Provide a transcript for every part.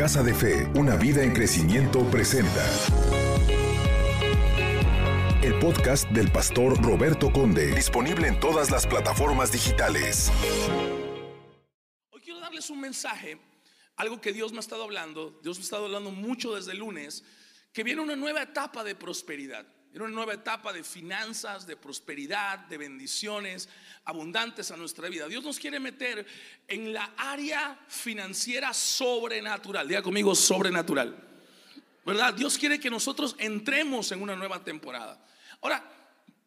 Casa de Fe, una vida en crecimiento presenta el podcast del pastor Roberto Conde, disponible en todas las plataformas digitales. Hoy quiero darles un mensaje, algo que Dios me ha estado hablando, Dios me ha estado hablando mucho desde el lunes, que viene una nueva etapa de prosperidad. Viene una nueva etapa de finanzas, de prosperidad, de bendiciones abundantes a nuestra vida. Dios nos quiere meter en la área financiera sobrenatural. Diga conmigo, sobrenatural. ¿Verdad? Dios quiere que nosotros entremos en una nueva temporada. Ahora,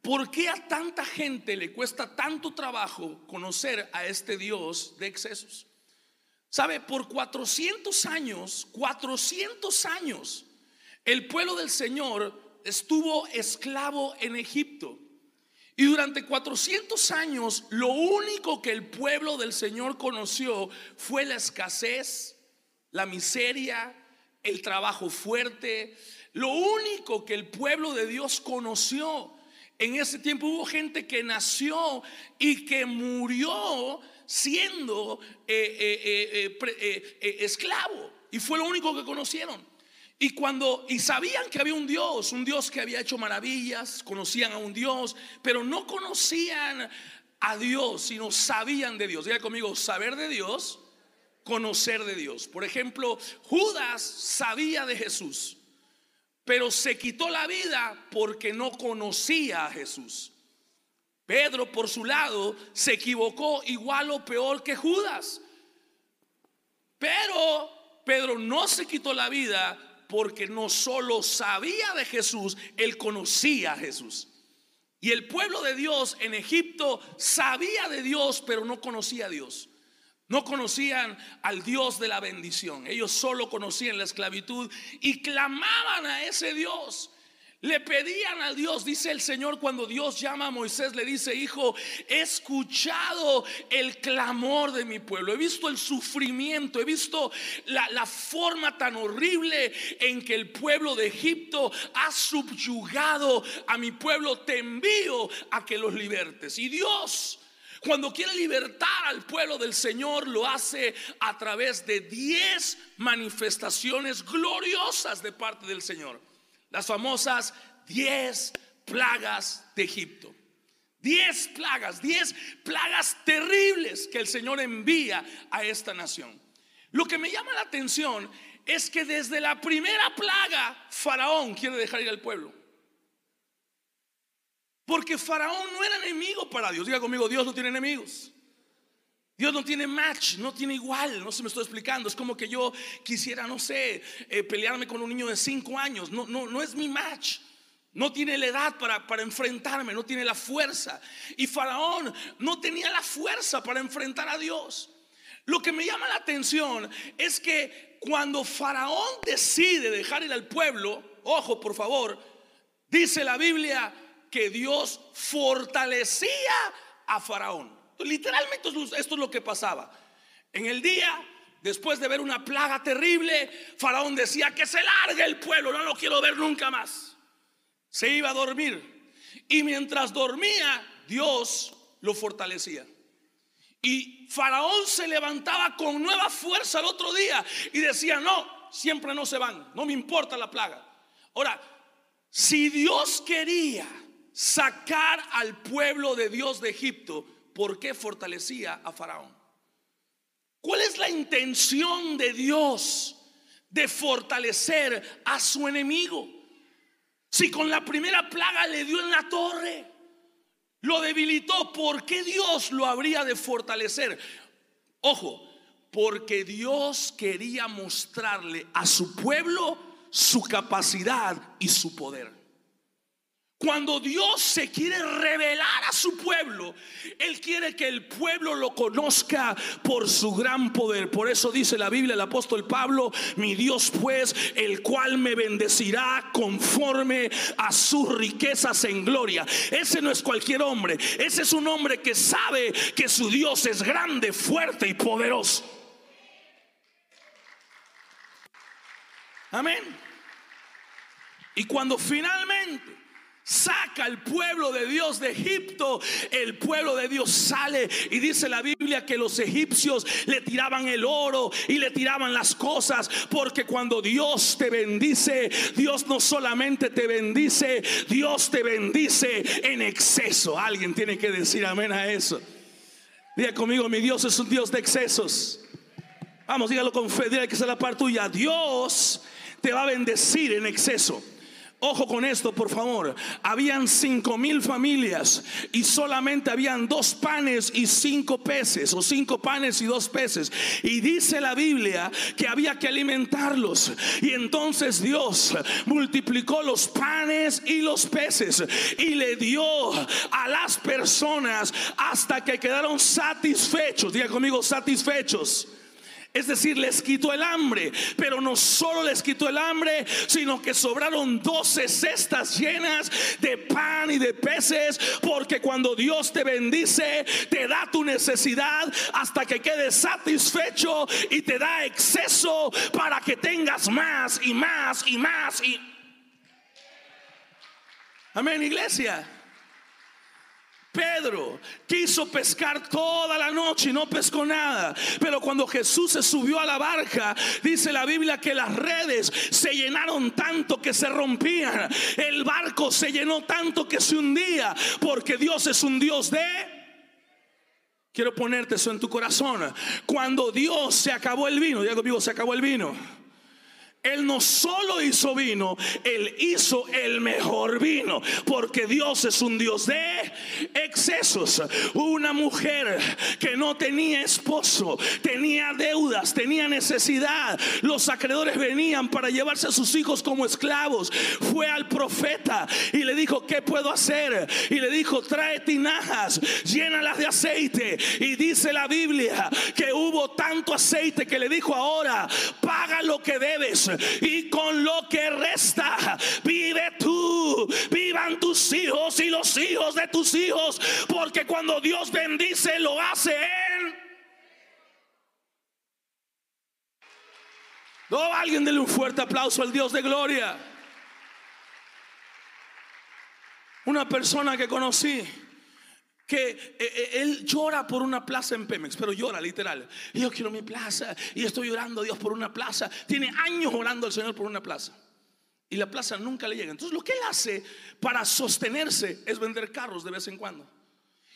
¿por qué a tanta gente le cuesta tanto trabajo conocer a este Dios de excesos? ¿Sabe? Por 400 años, 400 años, el pueblo del Señor estuvo esclavo en Egipto. Y durante 400 años lo único que el pueblo del Señor conoció fue la escasez, la miseria, el trabajo fuerte. Lo único que el pueblo de Dios conoció. En ese tiempo hubo gente que nació y que murió siendo eh, eh, eh, esclavo. Y fue lo único que conocieron. Y cuando y sabían que había un Dios, un Dios que había hecho maravillas, conocían a un Dios, pero no conocían a Dios, sino sabían de Dios. Diga conmigo, saber de Dios, conocer de Dios. Por ejemplo, Judas sabía de Jesús, pero se quitó la vida porque no conocía a Jesús. Pedro, por su lado, se equivocó igual o peor que Judas. Pero Pedro no se quitó la vida porque no solo sabía de Jesús, él conocía a Jesús. Y el pueblo de Dios en Egipto sabía de Dios, pero no conocía a Dios. No conocían al Dios de la bendición. Ellos solo conocían la esclavitud y clamaban a ese Dios. Le pedían a Dios, dice el Señor, cuando Dios llama a Moisés, le dice, hijo, he escuchado el clamor de mi pueblo, he visto el sufrimiento, he visto la, la forma tan horrible en que el pueblo de Egipto ha subyugado a mi pueblo, te envío a que los libertes. Y Dios... Cuando quiere libertar al pueblo del Señor, lo hace a través de diez manifestaciones gloriosas de parte del Señor. Las famosas 10 plagas de Egipto. 10 plagas, 10 plagas terribles que el Señor envía a esta nación. Lo que me llama la atención es que desde la primera plaga, Faraón quiere dejar ir al pueblo. Porque Faraón no era enemigo para Dios. Diga conmigo, Dios no tiene enemigos. Dios no tiene match, no tiene igual, no se me estoy explicando. Es como que yo quisiera, no sé, eh, pelearme con un niño de 5 años. No, no, no es mi match. No tiene la edad para, para enfrentarme, no tiene la fuerza. Y Faraón no tenía la fuerza para enfrentar a Dios. Lo que me llama la atención es que cuando Faraón decide dejar ir al pueblo, ojo por favor, dice la Biblia que Dios fortalecía a Faraón. Literalmente esto es lo que pasaba. En el día, después de ver una plaga terrible, Faraón decía que se largue el pueblo, no lo quiero ver nunca más. Se iba a dormir. Y mientras dormía, Dios lo fortalecía. Y Faraón se levantaba con nueva fuerza el otro día y decía, no, siempre no se van, no me importa la plaga. Ahora, si Dios quería sacar al pueblo de Dios de Egipto, por qué fortalecía a Faraón. ¿Cuál es la intención de Dios de fortalecer a su enemigo? Si con la primera plaga le dio en la torre, lo debilitó, ¿por qué Dios lo habría de fortalecer? Ojo, porque Dios quería mostrarle a su pueblo su capacidad y su poder. Cuando Dios se quiere revelar a su pueblo, Él quiere que el pueblo lo conozca por su gran poder. Por eso dice la Biblia el apóstol Pablo, mi Dios pues, el cual me bendecirá conforme a sus riquezas en gloria. Ese no es cualquier hombre, ese es un hombre que sabe que su Dios es grande, fuerte y poderoso. Amén. Y cuando finalmente saca al pueblo de Dios de Egipto, el pueblo de Dios sale y dice la Biblia que los egipcios le tiraban el oro y le tiraban las cosas, porque cuando Dios te bendice, Dios no solamente te bendice, Dios te bendice en exceso. Alguien tiene que decir amén a eso. Diga conmigo, mi Dios es un Dios de excesos. Vamos, dígalo con fe, que es la parte tuya. Dios te va a bendecir en exceso. Ojo con esto, por favor. Habían cinco mil familias y solamente habían dos panes y cinco peces, o cinco panes y dos peces. Y dice la Biblia que había que alimentarlos. Y entonces Dios multiplicó los panes y los peces y le dio a las personas hasta que quedaron satisfechos. Diga conmigo, satisfechos. Es decir, les quitó el hambre. Pero no solo les quitó el hambre, sino que sobraron 12 cestas llenas de pan y de peces. Porque cuando Dios te bendice, te da tu necesidad hasta que quedes satisfecho y te da exceso para que tengas más y más y más. Y... Amén, iglesia. Pedro quiso pescar toda la noche y no pescó nada. Pero cuando Jesús se subió a la barca, dice la Biblia que las redes se llenaron tanto que se rompían. El barco se llenó tanto que se hundía. Porque Dios es un Dios de... Quiero ponerte eso en tu corazón. Cuando Dios se acabó el vino, diga conmigo, se acabó el vino él no solo hizo vino, Él hizo el mejor vino, porque Dios es un Dios de excesos. Una mujer que no tenía esposo, tenía deudas, tenía necesidad. Los acreedores venían para llevarse a sus hijos como esclavos. Fue al profeta y le dijo, ¿qué puedo hacer? Y le dijo, trae tinajas, llénalas de aceite. Y dice la Biblia que hubo tanto aceite que le dijo ahora, paga lo que debes y con lo que resta vive tú, vivan tus hijos y los hijos de tus hijos, porque cuando Dios bendice lo hace en... No, alguien dele un fuerte aplauso al Dios de gloria. Una persona que conocí que eh, eh, él llora por una plaza en Pemex, pero llora literal. yo quiero mi plaza y estoy llorando a Dios por una plaza. Tiene años orando al Señor por una plaza. Y la plaza nunca le llega. Entonces lo que él hace para sostenerse es vender carros de vez en cuando.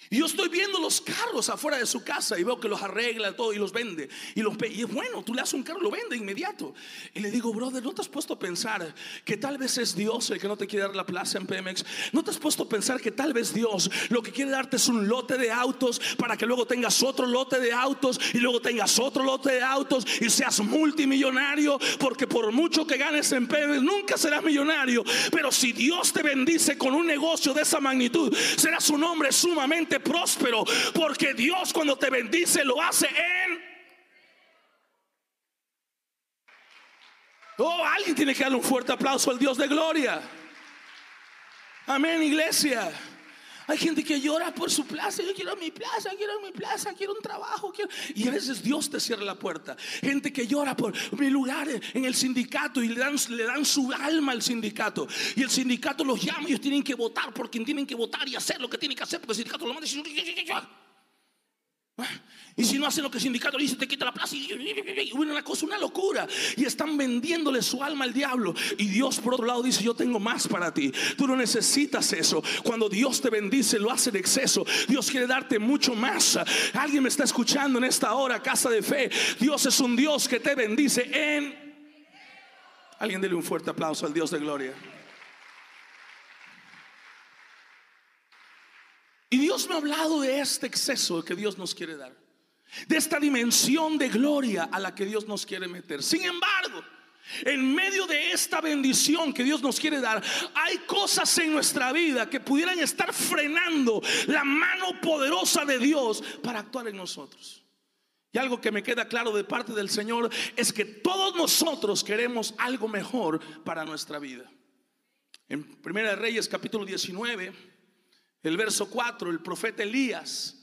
Y yo estoy viendo los carros afuera de su casa y veo que los arregla todo y los vende. Y, los, y es bueno, tú le haces un carro, lo vende inmediato. Y le digo, brother, ¿no te has puesto a pensar que tal vez es Dios el que no te quiere dar la plaza en Pemex? ¿No te has puesto a pensar que tal vez Dios lo que quiere darte es un lote de autos para que luego tengas otro lote de autos y luego tengas otro lote de autos y seas multimillonario? Porque por mucho que ganes en Pemex, nunca serás millonario. Pero si Dios te bendice con un negocio de esa magnitud, serás un hombre sumamente próspero, porque Dios cuando te bendice lo hace en... Oh, alguien tiene que darle un fuerte aplauso al Dios de gloria. Amén, iglesia. Hay gente que llora por su plaza. Yo quiero mi plaza, quiero mi plaza, quiero un trabajo. Y a veces Dios te cierra la puerta. Gente que llora por mi lugar en el sindicato y le dan, le dan su alma al sindicato. Y el sindicato los llama y ellos tienen que votar por quien tienen que votar y hacer lo que tienen que hacer. Porque el sindicato lo manda y y si no hacen lo que el sindicato dice, te quita la plaza. Y, una cosa, una locura. Y están vendiéndole su alma al diablo. Y Dios, por otro lado, dice: Yo tengo más para ti. Tú no necesitas eso. Cuando Dios te bendice, lo hace de exceso. Dios quiere darte mucho más. Alguien me está escuchando en esta hora, casa de fe. Dios es un Dios que te bendice en. Alguien dele un fuerte aplauso al Dios de gloria. Y Dios me ha hablado de este exceso que Dios nos quiere dar de esta dimensión de gloria a la que Dios nos quiere meter. Sin embargo, en medio de esta bendición que Dios nos quiere dar, hay cosas en nuestra vida que pudieran estar frenando la mano poderosa de Dios para actuar en nosotros. Y algo que me queda claro de parte del Señor es que todos nosotros queremos algo mejor para nuestra vida. En Primera de Reyes capítulo 19, el verso 4, el profeta Elías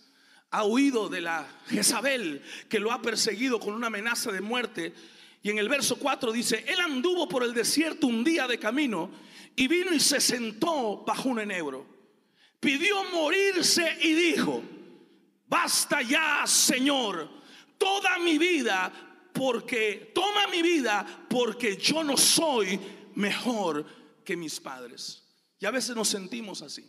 ha huido de la Jezabel que lo ha perseguido con una amenaza de muerte. Y en el verso 4 dice, él anduvo por el desierto un día de camino y vino y se sentó bajo un enebro. Pidió morirse y dijo, basta ya, Señor, toda mi vida, porque toma mi vida, porque yo no soy mejor que mis padres. Y a veces nos sentimos así.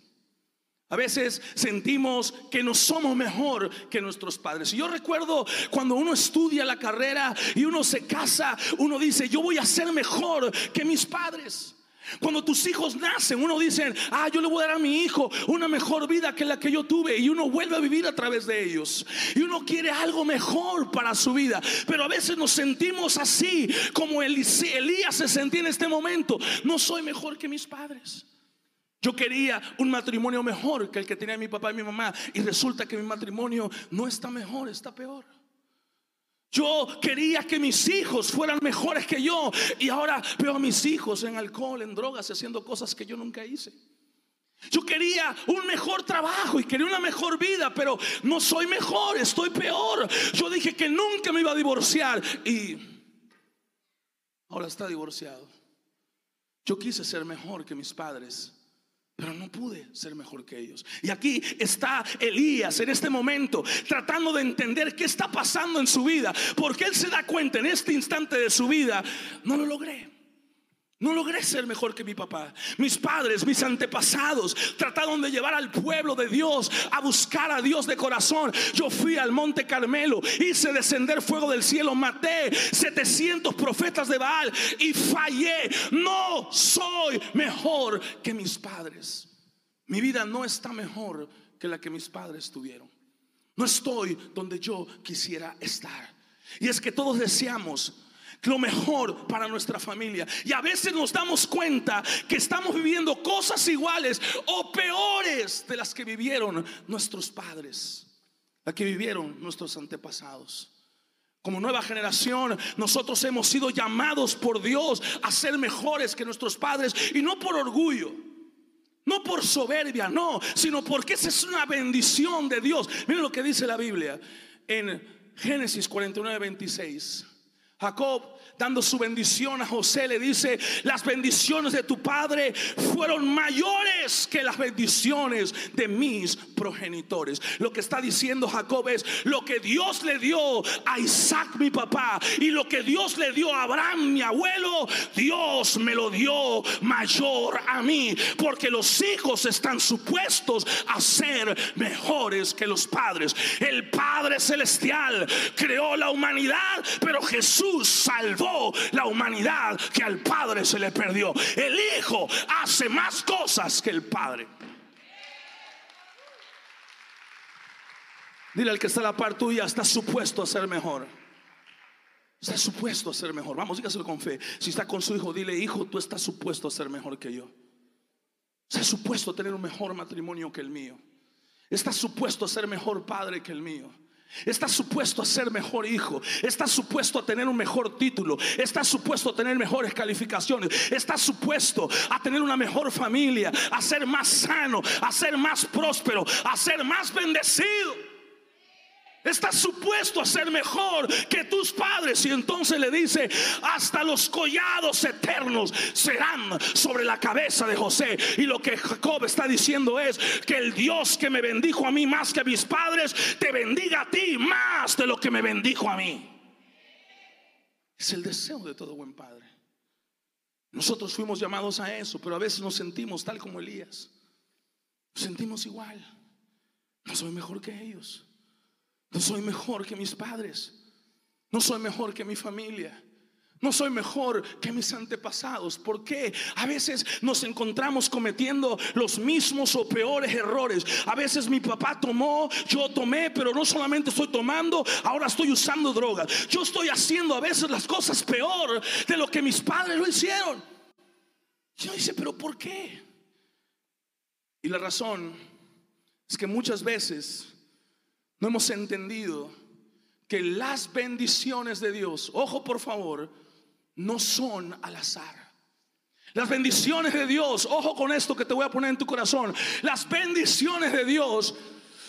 A veces sentimos que no somos mejor que nuestros padres. Y yo recuerdo cuando uno estudia la carrera y uno se casa, uno dice, yo voy a ser mejor que mis padres. Cuando tus hijos nacen, uno dice, ah, yo le voy a dar a mi hijo una mejor vida que la que yo tuve. Y uno vuelve a vivir a través de ellos. Y uno quiere algo mejor para su vida. Pero a veces nos sentimos así, como Elías se sentía en este momento. No soy mejor que mis padres. Yo quería un matrimonio mejor que el que tenía mi papá y mi mamá. Y resulta que mi matrimonio no está mejor, está peor. Yo quería que mis hijos fueran mejores que yo y ahora veo a mis hijos en alcohol, en drogas, haciendo cosas que yo nunca hice. Yo quería un mejor trabajo y quería una mejor vida, pero no soy mejor, estoy peor. Yo dije que nunca me iba a divorciar y ahora está divorciado. Yo quise ser mejor que mis padres pero no pude ser mejor que ellos. Y aquí está Elías en este momento tratando de entender qué está pasando en su vida. Porque él se da cuenta en este instante de su vida, no lo logré. No logré ser mejor que mi papá. Mis padres, mis antepasados trataron de llevar al pueblo de Dios a buscar a Dios de corazón. Yo fui al monte Carmelo, hice descender fuego del cielo, maté 700 profetas de Baal y fallé. No soy mejor que mis padres. Mi vida no está mejor que la que mis padres tuvieron. No estoy donde yo quisiera estar. Y es que todos deseamos lo mejor para nuestra familia. Y a veces nos damos cuenta que estamos viviendo cosas iguales o peores de las que vivieron nuestros padres, las que vivieron nuestros antepasados. Como nueva generación, nosotros hemos sido llamados por Dios a ser mejores que nuestros padres y no por orgullo. No por soberbia, no, sino porque esa es una bendición de Dios. Miren lo que dice la Biblia en Génesis 49, 26. Jacob dando su bendición a José, le dice, las bendiciones de tu padre fueron mayores que las bendiciones de mis progenitores. Lo que está diciendo Jacob es, lo que Dios le dio a Isaac mi papá y lo que Dios le dio a Abraham mi abuelo, Dios me lo dio mayor a mí, porque los hijos están supuestos a ser mejores que los padres. El Padre Celestial creó la humanidad, pero Jesús salvó la humanidad que al Padre se le perdió. El Hijo hace más cosas que el Padre. Dile al que está a la par tuya, está supuesto a ser mejor. Está supuesto a ser mejor. Vamos, dígaselo con fe. Si está con su hijo, dile, hijo, tú estás supuesto a ser mejor que yo. Está supuesto a tener un mejor matrimonio que el mío. Está supuesto a ser mejor padre que el mío. Está supuesto a ser mejor hijo. Está supuesto a tener un mejor título. Está supuesto a tener mejores calificaciones. Está supuesto a tener una mejor familia. A ser más sano. A ser más próspero. A ser más bendecido. Estás supuesto a ser mejor que tus padres. Y entonces le dice, hasta los collados eternos serán sobre la cabeza de José. Y lo que Jacob está diciendo es que el Dios que me bendijo a mí más que a mis padres, te bendiga a ti más de lo que me bendijo a mí. Es el deseo de todo buen padre. Nosotros fuimos llamados a eso, pero a veces nos sentimos tal como Elías. Nos sentimos igual. No soy mejor que ellos. No soy mejor que mis padres. No soy mejor que mi familia. No soy mejor que mis antepasados. ¿Por qué? A veces nos encontramos cometiendo los mismos o peores errores. A veces mi papá tomó, yo tomé, pero no solamente estoy tomando, ahora estoy usando drogas. Yo estoy haciendo a veces las cosas peor de lo que mis padres lo hicieron. Yo dice, pero ¿por qué? Y la razón es que muchas veces no hemos entendido que las bendiciones de Dios, ojo por favor, no son al azar. Las bendiciones de Dios, ojo con esto que te voy a poner en tu corazón, las bendiciones de Dios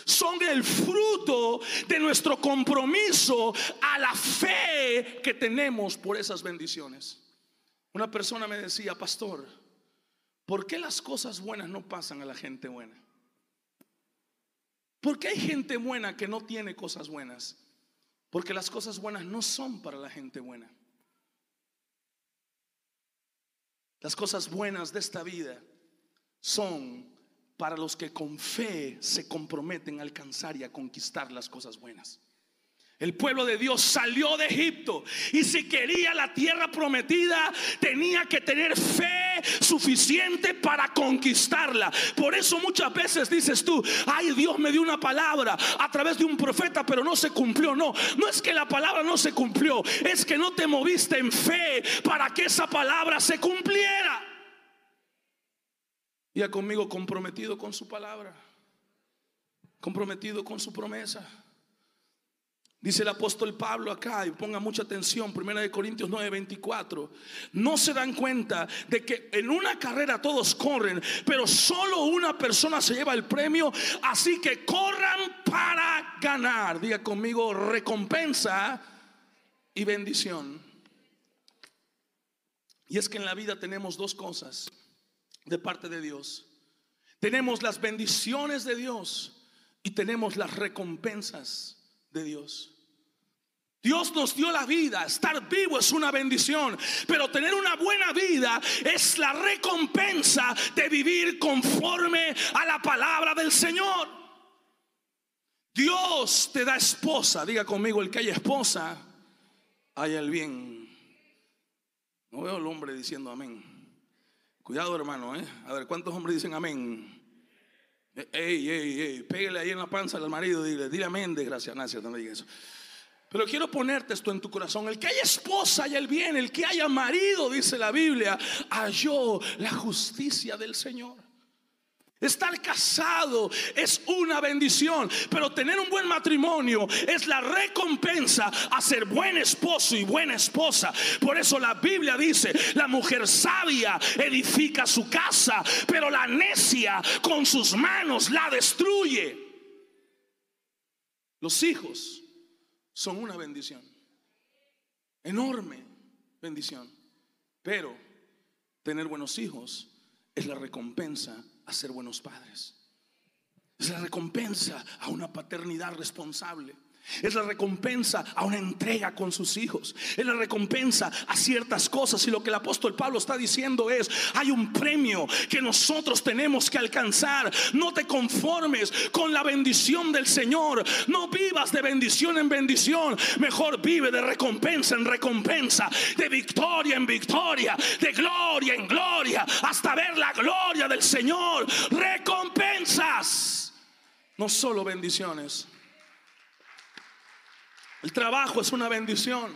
son el fruto de nuestro compromiso a la fe que tenemos por esas bendiciones. Una persona me decía, pastor, ¿Por qué las cosas buenas no pasan a la gente buena? ¿Por qué hay gente buena que no tiene cosas buenas? Porque las cosas buenas no son para la gente buena. Las cosas buenas de esta vida son para los que con fe se comprometen a alcanzar y a conquistar las cosas buenas. El pueblo de Dios salió de Egipto y si quería la tierra prometida tenía que tener fe suficiente para conquistarla. Por eso muchas veces dices tú, ay Dios me dio una palabra a través de un profeta pero no se cumplió. No, no es que la palabra no se cumplió, es que no te moviste en fe para que esa palabra se cumpliera. Ya conmigo comprometido con su palabra, comprometido con su promesa. Dice el apóstol Pablo acá, y ponga mucha atención, Primera de Corintios 9:24. No se dan cuenta de que en una carrera todos corren, pero solo una persona se lleva el premio, así que corran para ganar. Diga conmigo, recompensa y bendición. Y es que en la vida tenemos dos cosas de parte de Dios. Tenemos las bendiciones de Dios y tenemos las recompensas de Dios. Dios nos dio la vida, estar vivo es una bendición, pero tener una buena vida es la recompensa de vivir conforme a la palabra del Señor. Dios te da esposa, diga conmigo, el que hay esposa, hay el bien. No veo al hombre diciendo amén. Cuidado hermano, ¿eh? A ver, ¿cuántos hombres dicen amén? Ey, ey, ey, pégale ahí en la panza al marido, dile, dile amén, desgracia, no me diga eso. Pero quiero ponerte esto en tu corazón. El que haya esposa haya el bien, el que haya marido, dice la Biblia, halló la justicia del Señor. Estar casado es una bendición, pero tener un buen matrimonio es la recompensa a ser buen esposo y buena esposa. Por eso la Biblia dice, la mujer sabia edifica su casa, pero la necia con sus manos la destruye. Los hijos son una bendición, enorme bendición, pero tener buenos hijos es la recompensa a ser buenos padres. Es la recompensa a una paternidad responsable. Es la recompensa a una entrega con sus hijos. Es la recompensa a ciertas cosas. Y lo que el apóstol Pablo está diciendo es, hay un premio que nosotros tenemos que alcanzar. No te conformes con la bendición del Señor. No vivas de bendición en bendición. Mejor vive de recompensa en recompensa. De victoria en victoria. De gloria en gloria. Hasta ver la gloria del Señor. Recompensas. No solo bendiciones. El trabajo es una bendición.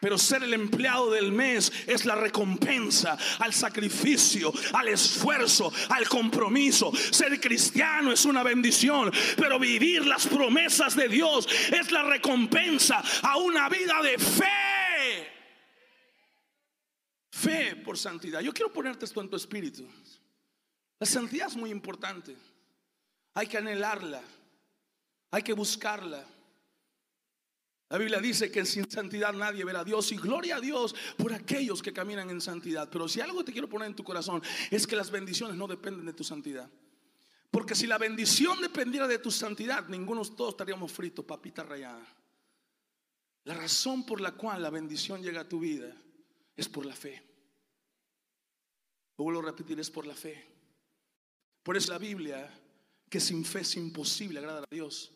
Pero ser el empleado del mes es la recompensa al sacrificio, al esfuerzo, al compromiso. Ser cristiano es una bendición, pero vivir las promesas de Dios es la recompensa a una vida de fe. Fe por santidad. Yo quiero ponerte esto en tu espíritu. La santidad es muy importante. Hay que anhelarla. Hay que buscarla. La Biblia dice que sin santidad nadie verá a Dios y gloria a Dios por aquellos que caminan en santidad. Pero si algo te quiero poner en tu corazón es que las bendiciones no dependen de tu santidad. Porque si la bendición dependiera de tu santidad, ninguno de todos estaríamos fritos, papita rayada. La razón por la cual la bendición llega a tu vida es por la fe. Lo vuelvo a repetir, es por la fe. Por eso la Biblia, que sin fe es imposible agradar a Dios.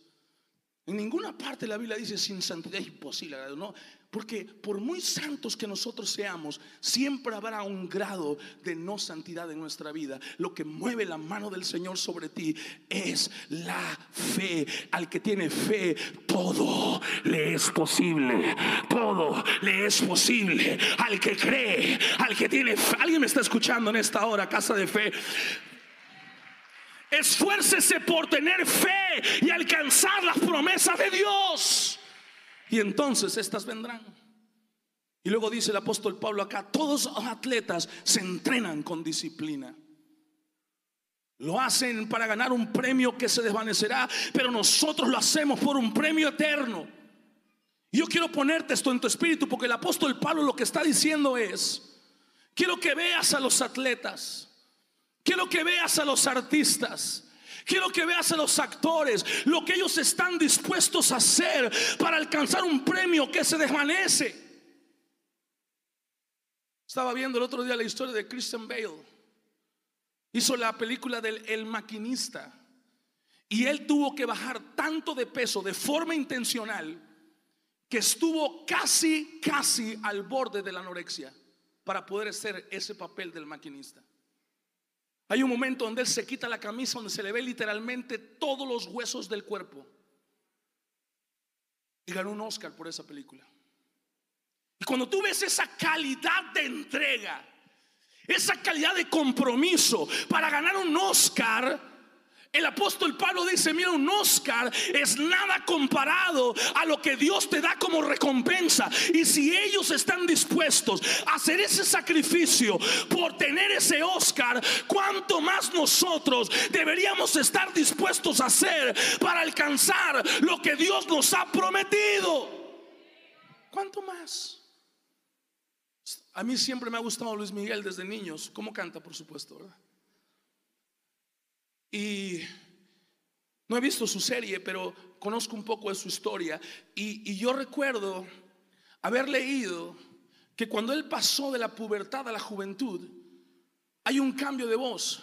En ninguna parte de la Biblia dice sin santidad es imposible, ¿no? Porque por muy santos que nosotros seamos, siempre habrá un grado de no santidad en nuestra vida. Lo que mueve la mano del Señor sobre ti es la fe. Al que tiene fe, todo le es posible. Todo le es posible. Al que cree, al que tiene fe. Alguien me está escuchando en esta hora, casa de fe. Esfuércese por tener fe y alcanzar las promesas de Dios. Y entonces estas vendrán. Y luego dice el apóstol Pablo acá, todos los atletas se entrenan con disciplina. Lo hacen para ganar un premio que se desvanecerá, pero nosotros lo hacemos por un premio eterno. Yo quiero ponerte esto en tu espíritu porque el apóstol Pablo lo que está diciendo es, quiero que veas a los atletas Quiero que veas a los artistas. Quiero que veas a los actores lo que ellos están dispuestos a hacer para alcanzar un premio que se desvanece. Estaba viendo el otro día la historia de Christian Bale. Hizo la película del El maquinista. Y él tuvo que bajar tanto de peso de forma intencional que estuvo casi, casi al borde de la anorexia para poder hacer ese papel del maquinista. Hay un momento donde él se quita la camisa, donde se le ve literalmente todos los huesos del cuerpo. Y ganó un Oscar por esa película. Y cuando tú ves esa calidad de entrega, esa calidad de compromiso para ganar un Oscar, el apóstol Pablo dice, mira, un Oscar es nada comparado a lo que Dios te da como recompensa. Y si ellos están dispuestos a hacer ese sacrificio por tener ese Oscar, ¿cuánto más nosotros deberíamos estar dispuestos a hacer para alcanzar lo que Dios nos ha prometido? ¿Cuánto más? A mí siempre me ha gustado Luis Miguel desde niños. ¿Cómo canta, por supuesto? ¿verdad? Y no he visto su serie, pero conozco un poco de su historia. Y, yo recuerdo haber leído que cuando él pasó de la pubertad a la juventud, hay un cambio de voz.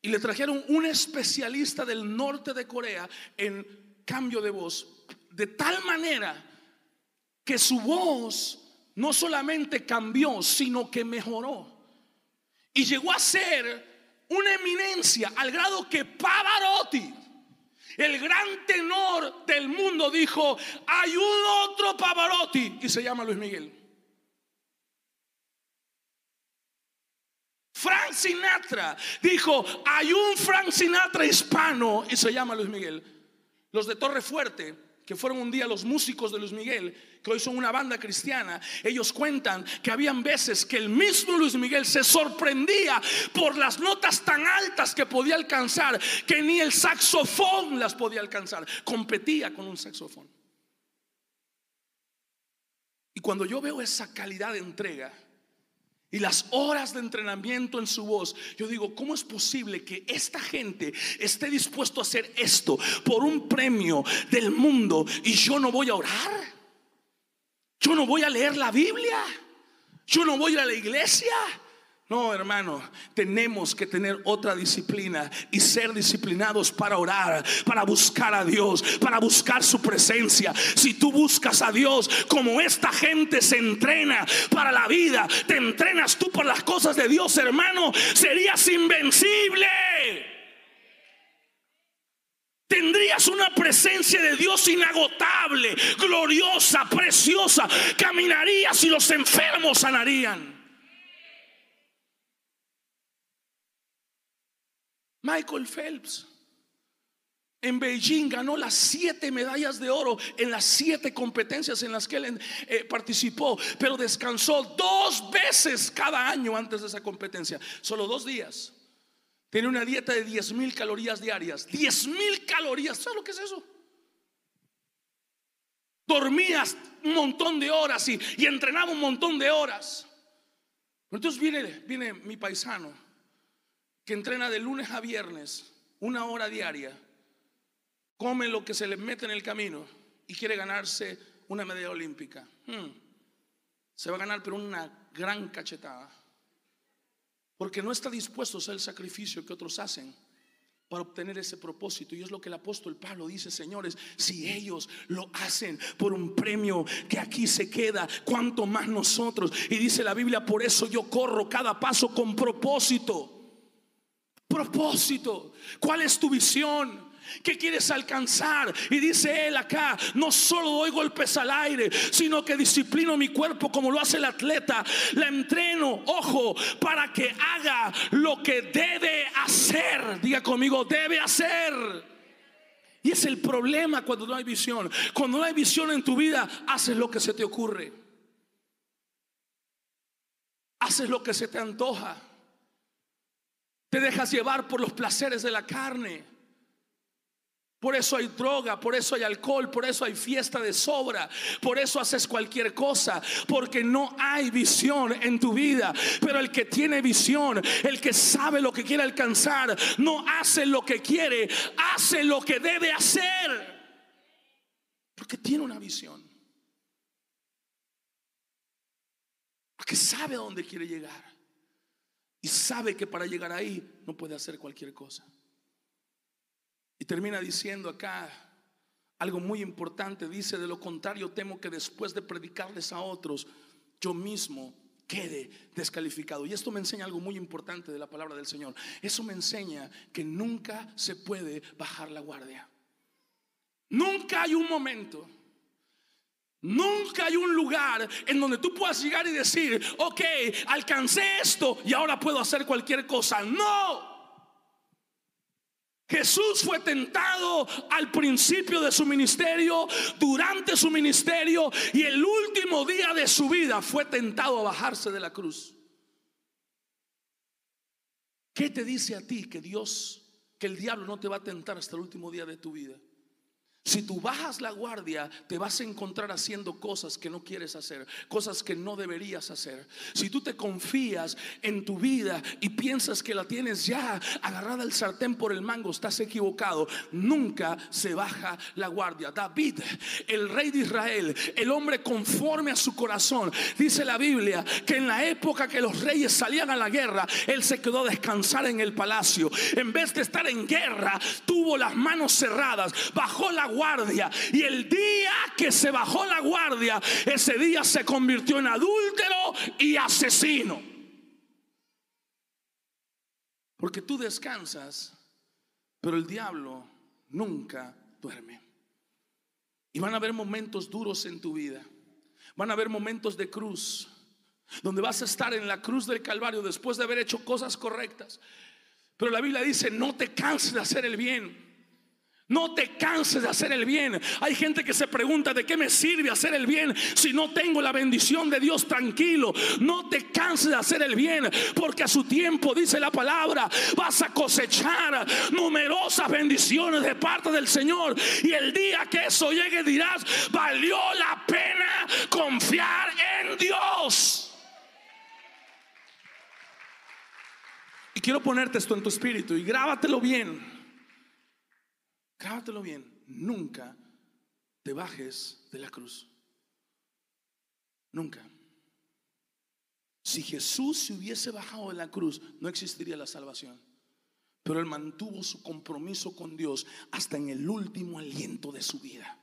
Y le trajeron un especialista del norte de Corea en cambio de voz. De tal manera que su voz no solamente cambió, sino que mejoró. Y llegó a ser una eminencia al grado que Pavarotti, el gran tenor del mundo, dijo, hay un otro Pavarotti y se llama Luis Miguel. Frank Sinatra dijo, hay un Frank Sinatra hispano y se llama Luis Miguel. Los de Torre Fuerte que fueron un día los músicos de Luis Miguel, que hoy son una banda cristiana, ellos cuentan que habían veces que el mismo Luis Miguel se sorprendía por las notas tan altas que podía alcanzar, que ni el saxofón las podía alcanzar, competía con un saxofón. Y cuando yo veo esa calidad de entrega, y las horas de entrenamiento en su voz, yo digo, ¿cómo es posible que esta gente esté dispuesto a hacer esto por un premio del mundo y yo no voy a orar? Yo no voy a leer la Biblia. Yo no voy a la iglesia. No, hermano, tenemos que tener otra disciplina y ser disciplinados para orar, para buscar a Dios, para buscar su presencia. Si tú buscas a Dios como esta gente se entrena para la vida, te entrenas tú por las cosas de Dios, hermano, serías invencible. Tendrías una presencia de Dios inagotable, gloriosa, preciosa. Caminarías y los enfermos sanarían. Michael Phelps en Beijing ganó las siete medallas de oro en las siete competencias en las que él eh, participó, pero descansó dos veces cada año antes de esa competencia, solo dos días. Tiene una dieta de 10 mil calorías diarias. 10 mil calorías, ¿sabes lo que es eso? Dormías un montón de horas y, entrenaba un montón de horas. Entonces viene, viene mi paisano que entrena de lunes a viernes, una hora diaria, come lo que se le mete en el camino y quiere ganarse una medalla olímpica. Hmm. Se va a ganar pero una gran cachetada. Porque no está dispuesto a hacer el sacrificio que otros hacen para obtener ese propósito. Y es lo que el apóstol Pablo dice, señores, si ellos lo hacen por un premio que aquí se queda, ¿cuánto más nosotros? Y dice la Biblia, por eso yo corro cada paso con propósito propósito? ¿Cuál es tu visión? ¿Qué quieres alcanzar? Y dice él acá, no solo doy golpes al aire, sino que disciplino mi cuerpo como lo hace el atleta. La entreno, ojo, para que haga lo que debe hacer. Diga conmigo, debe hacer. Y es el problema cuando no hay visión. Cuando no hay visión en tu vida, haces lo que se te ocurre. Haces lo que se te antoja. Te dejas llevar por los placeres de la carne. Por eso hay droga, por eso hay alcohol, por eso hay fiesta de sobra, por eso haces cualquier cosa, porque no hay visión en tu vida. Pero el que tiene visión, el que sabe lo que quiere alcanzar, no hace lo que quiere, hace lo que debe hacer. Porque tiene una visión. Porque sabe a dónde quiere llegar. Y sabe que para llegar ahí no puede hacer cualquier cosa. Y termina diciendo acá algo muy importante. Dice, de lo contrario, temo que después de predicarles a otros, yo mismo quede descalificado. Y esto me enseña algo muy importante de la palabra del Señor. Eso me enseña que nunca se puede bajar la guardia. Nunca hay un momento. Nunca hay un lugar en donde tú puedas llegar y decir, ok, alcancé esto y ahora puedo hacer cualquier cosa. No. Jesús fue tentado al principio de su ministerio, durante su ministerio y el último día de su vida fue tentado a bajarse de la cruz. ¿Qué te dice a ti que Dios, que el diablo no te va a tentar hasta el último día de tu vida? Si tú bajas la guardia, te vas a encontrar haciendo cosas que no quieres hacer, cosas que no deberías hacer. Si tú te confías en tu vida y piensas que la tienes ya agarrada el sartén por el mango, estás equivocado. Nunca se baja la guardia. David, el rey de Israel, el hombre conforme a su corazón, dice la Biblia que en la época que los reyes salían a la guerra, él se quedó a descansar en el palacio. En vez de estar en guerra, tuvo las manos cerradas, bajó la guardia. Y el día que se bajó la guardia, ese día se convirtió en adúltero y asesino. Porque tú descansas, pero el diablo nunca duerme. Y van a haber momentos duros en tu vida. Van a haber momentos de cruz, donde vas a estar en la cruz del Calvario después de haber hecho cosas correctas. Pero la Biblia dice, no te canses de hacer el bien. No te canses de hacer el bien. Hay gente que se pregunta de qué me sirve hacer el bien si no tengo la bendición de Dios tranquilo. No te canses de hacer el bien porque a su tiempo, dice la palabra, vas a cosechar numerosas bendiciones de parte del Señor. Y el día que eso llegue dirás, valió la pena confiar en Dios. Y quiero ponerte esto en tu espíritu y grábatelo bien. Grábatelo bien, nunca te bajes de la cruz. Nunca. Si Jesús se hubiese bajado de la cruz, no existiría la salvación. Pero él mantuvo su compromiso con Dios hasta en el último aliento de su vida.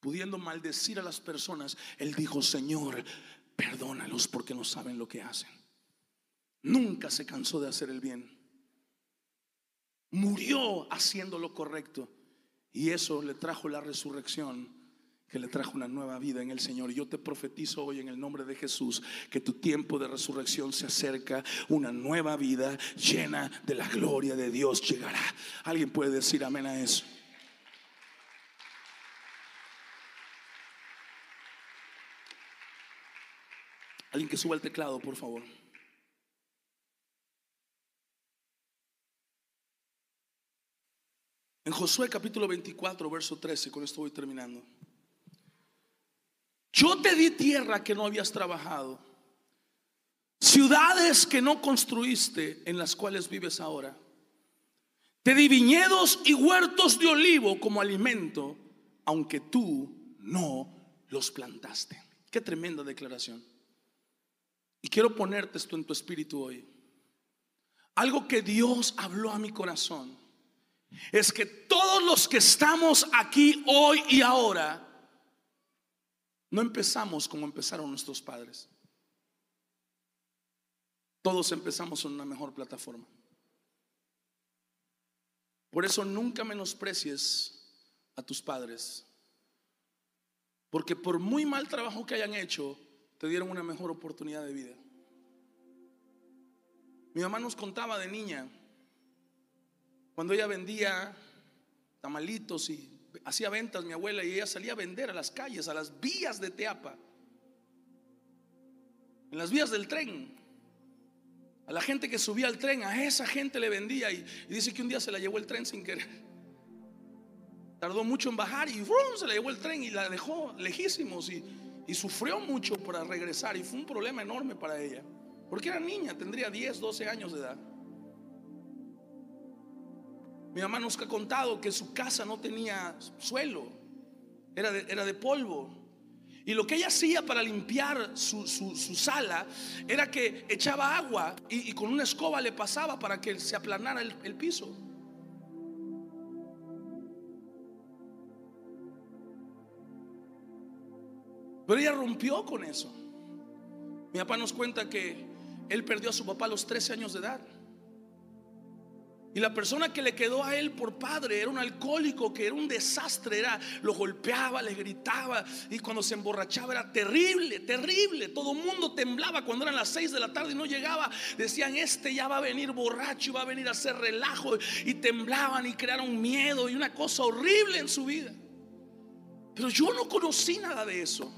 Pudiendo maldecir a las personas, él dijo, Señor, perdónalos porque no saben lo que hacen. Nunca se cansó de hacer el bien murió haciendo lo correcto. Y eso le trajo la resurrección, que le trajo una nueva vida en el Señor. Yo te profetizo hoy en el nombre de Jesús que tu tiempo de resurrección se acerca, una nueva vida llena de la gloria de Dios llegará. ¿Alguien puede decir amén a eso? Alguien que suba el teclado, por favor. En Josué capítulo 24, verso 13, con esto voy terminando. Yo te di tierra que no habías trabajado, ciudades que no construiste, en las cuales vives ahora. Te di viñedos y huertos de olivo como alimento, aunque tú no los plantaste. Qué tremenda declaración. Y quiero ponerte esto en tu espíritu hoy. Algo que Dios habló a mi corazón es que todos los que estamos aquí hoy y ahora, no empezamos como empezaron nuestros padres. Todos empezamos en una mejor plataforma. Por eso nunca menosprecies a tus padres. Porque por muy mal trabajo que hayan hecho, te dieron una mejor oportunidad de vida. Mi mamá nos contaba de niña cuando ella vendía tamalitos y hacía ventas, mi abuela, y ella salía a vender a las calles, a las vías de Teapa, en las vías del tren. A la gente que subía al tren, a esa gente le vendía y, dice que un día se la llevó el tren sin querer. Tardó mucho en bajar y se le llevó el tren y la dejó lejísimos y, y sufrió mucho para regresar y fue un problema enorme para ella. Porque era niña, tendría 10, 12 años de edad. Mi mamá nos ha contado que su casa no tenía suelo, era de, era de polvo. Y lo que ella hacía para limpiar su, sala era que echaba agua y, con una escoba le pasaba para que se aplanara el, el piso. Pero ella rompió con eso. Mi papá nos cuenta que él perdió a su papá a los 13 años de edad. Y la persona que le quedó a él por padre era un alcohólico que era un desastre, era lo golpeaba, le gritaba y cuando se emborrachaba era terrible, terrible. Todo el mundo temblaba cuando eran las 6 de la tarde y no llegaba. Decían, "Este ya va a venir borracho, va a venir a hacer relajo" y temblaban y crearon miedo y una cosa horrible en su vida. Pero yo no conocí nada de eso.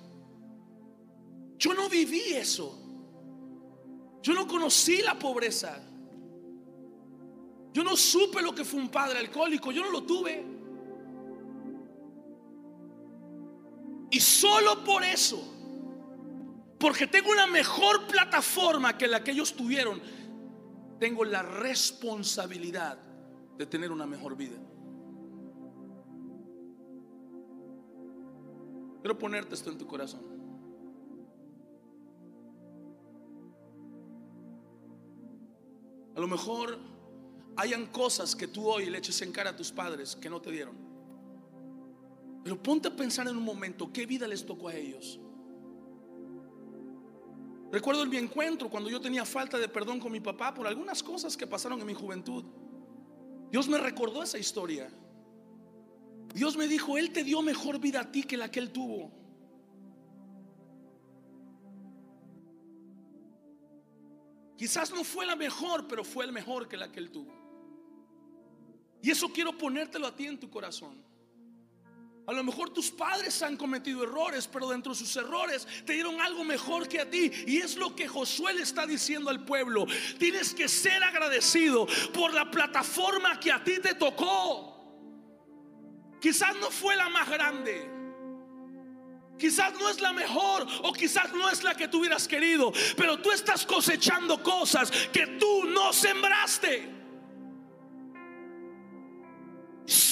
Yo no viví eso. Yo no conocí la pobreza. Yo no supe lo que fue un padre alcohólico, yo no lo tuve. Y solo por eso, porque tengo una mejor plataforma que la que ellos tuvieron, tengo la responsabilidad de tener una mejor vida. Quiero ponerte esto en tu corazón. A lo mejor hayan cosas que tú hoy le eches en cara a tus padres que no te dieron. Pero ponte a pensar en un momento, ¿qué vida les tocó a ellos? Recuerdo mi encuentro cuando yo tenía falta de perdón con mi papá por algunas cosas que pasaron en mi juventud. Dios me recordó esa historia. Dios me dijo, Él te dio mejor vida a ti que la que Él tuvo. Quizás no fue la mejor, pero fue el mejor que la que Él tuvo. Y eso quiero ponértelo a ti en tu corazón. A lo mejor tus padres han cometido errores, pero dentro de sus errores te dieron algo mejor que a ti. Y es lo que Josué le está diciendo al pueblo. Tienes que ser agradecido por la plataforma que a ti te tocó. Quizás no fue la más grande. Quizás no es la mejor o quizás no es la que tú hubieras querido. Pero tú estás cosechando cosas que tú no sembraste.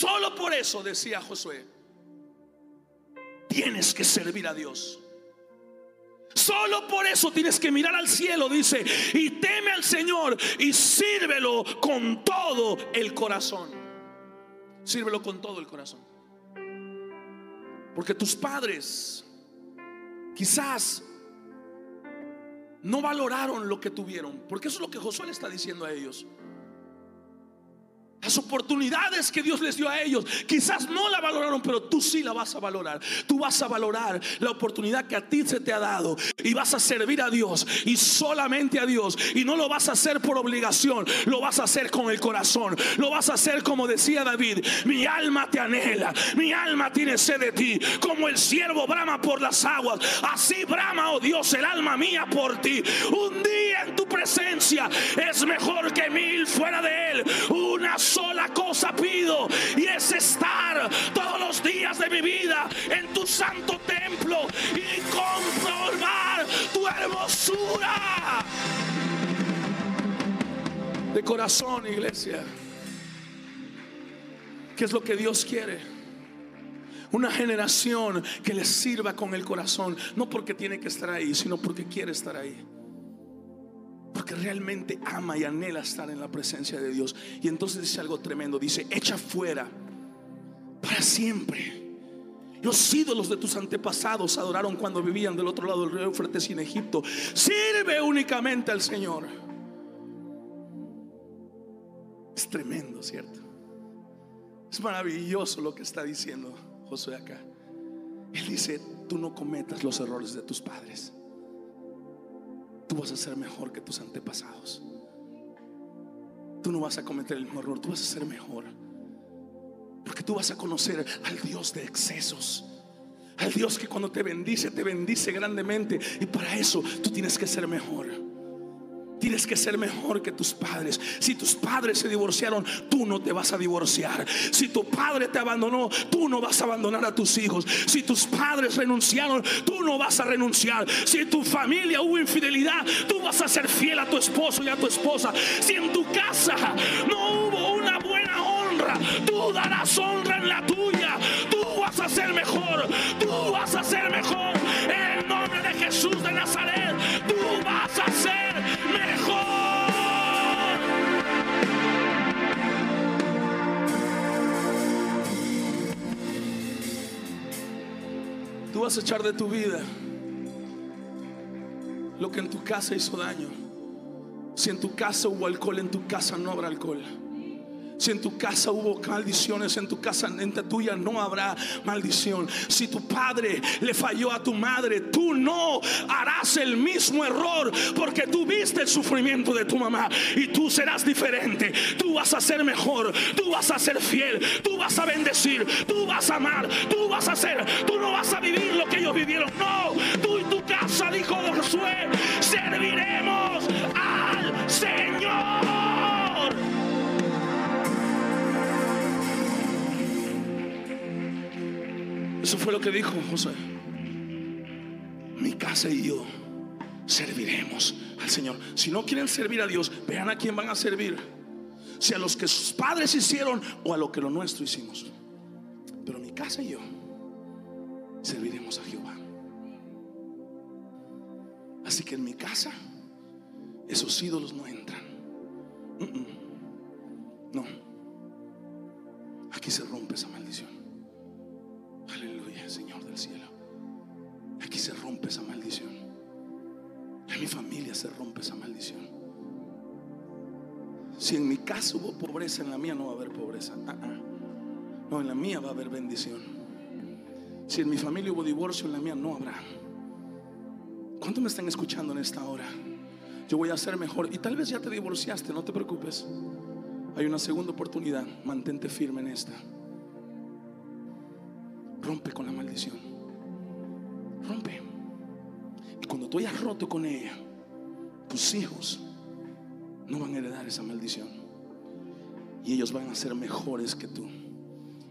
Solo por eso, decía Josué, tienes que servir a Dios. Solo por eso tienes que mirar al cielo, dice, y teme al Señor y sírvelo con todo el corazón. Sírvelo con todo el corazón. Porque tus padres quizás no valoraron lo que tuvieron. Porque eso es lo que Josué le está diciendo a ellos. Las oportunidades que Dios les dio a ellos, quizás no la valoraron, pero tú sí la vas a valorar. Tú vas a valorar la oportunidad que a ti se te ha dado y vas a servir a Dios y solamente a Dios. Y no lo vas a hacer por obligación, lo vas a hacer con el corazón. Lo vas a hacer como decía David, mi alma te anhela, mi alma tiene sed de ti, como el siervo brama por las aguas. Así brama, oh Dios, el alma mía por ti. Un día en tu presencia es mejor que mil fuera de él. Cosa pido y es estar todos los días de mi vida en tu santo templo y comprobar tu hermosura. De corazón, iglesia. ¿Qué es lo que Dios quiere? Una generación que le sirva con el corazón, no porque tiene que estar ahí, sino porque quiere estar ahí. Porque realmente ama y anhela estar en la presencia de Dios. Y entonces dice algo tremendo. Dice, echa fuera para siempre. Los ídolos de tus antepasados adoraron cuando vivían del otro lado del río Eufrates en Egipto. Sirve únicamente al Señor. Es tremendo, ¿cierto? Es maravilloso lo que está diciendo Josué acá. Él dice, tú no cometas los errores de tus padres tú vas a ser mejor que tus antepasados. Tú no vas a cometer el mismo error, tú vas a ser mejor. Porque tú vas a conocer al Dios de excesos. Al Dios que cuando te bendice, te bendice grandemente. Y para eso tú tienes que ser mejor. Tienes que ser mejor que tus padres. Si tus padres se divorciaron, tú no te vas a divorciar. Si tu padre te abandonó, tú no vas a abandonar a tus hijos. Si tus padres renunciaron, tú no vas a renunciar. Si en tu familia hubo infidelidad, tú vas a ser fiel a tu esposo y a tu esposa. Si en tu casa no hubo una buena honra, tú darás honra en la tuya. Tú vas a ser mejor. Tú vas a ser mejor. En el nombre de Jesús de Nazaret, tú Vas a echar de tu vida lo que en tu casa hizo daño. Si en tu casa hubo alcohol, en tu casa no habrá alcohol. Si en tu casa hubo maldiciones, en tu casa, en tuya no habrá maldición. Si tu padre le falló a tu madre, tú no harás el mismo error porque tú viste el sufrimiento de tu mamá y tú serás diferente. Tú vas a ser mejor, tú vas a ser fiel, tú vas a bendecir, tú vas a amar, tú vas a ser, tú no vas a vivir lo que ellos vivieron. No, tú y tu casa, dijo Josué, serviremos Eso fue lo que dijo José. Mi casa y yo serviremos al Señor. Si no quieren servir a Dios, vean a quién van a servir. Si a los que sus padres hicieron o a lo que lo nuestro hicimos. Pero mi casa y yo serviremos a Jehová. Así que en mi casa esos ídolos no entran. No. Aquí se rompe esa maldición. Aleluya, Señor del cielo. Aquí se rompe esa maldición. En mi familia se rompe esa maldición. Si en mi casa hubo pobreza, en la mía no va a haber pobreza. Ah, ah. No, en la mía va a haber bendición. Si en mi familia hubo divorcio, en la mía no habrá. ¿Cuántos me están escuchando en esta hora? Yo voy a ser mejor. Y tal vez ya te divorciaste, no te preocupes. Hay una segunda oportunidad. Mantente firme en esta. Rompe con la maldición. Rompe. Y cuando tú hayas roto con ella, tus hijos no van a heredar esa maldición. Y ellos van a ser mejores que tú.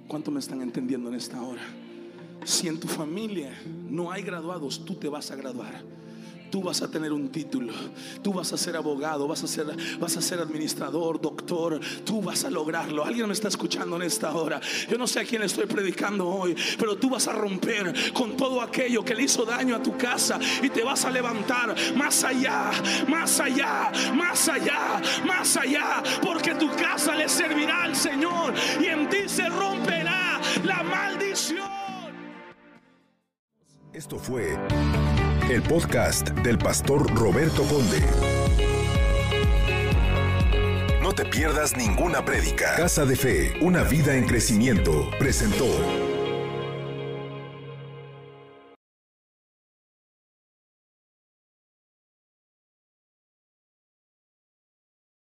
¿Cuánto me están entendiendo en esta hora? Si en tu familia no hay graduados, tú te vas a graduar tú vas a tener un título, tú vas a ser abogado, vas a ser, vas a ser administrador, doctor, tú vas a lograrlo. Alguien me está escuchando en esta hora. Yo no sé a quién estoy predicando hoy, pero tú vas a romper con todo aquello que le hizo daño a tu casa y te vas a levantar más allá, más allá, más allá, más allá, porque tu casa le servirá al Señor y en ti se romperá la maldición. Esto fue el podcast del pastor Roberto Conde. No te pierdas ninguna prédica. Casa de Fe, una vida en crecimiento, presentó.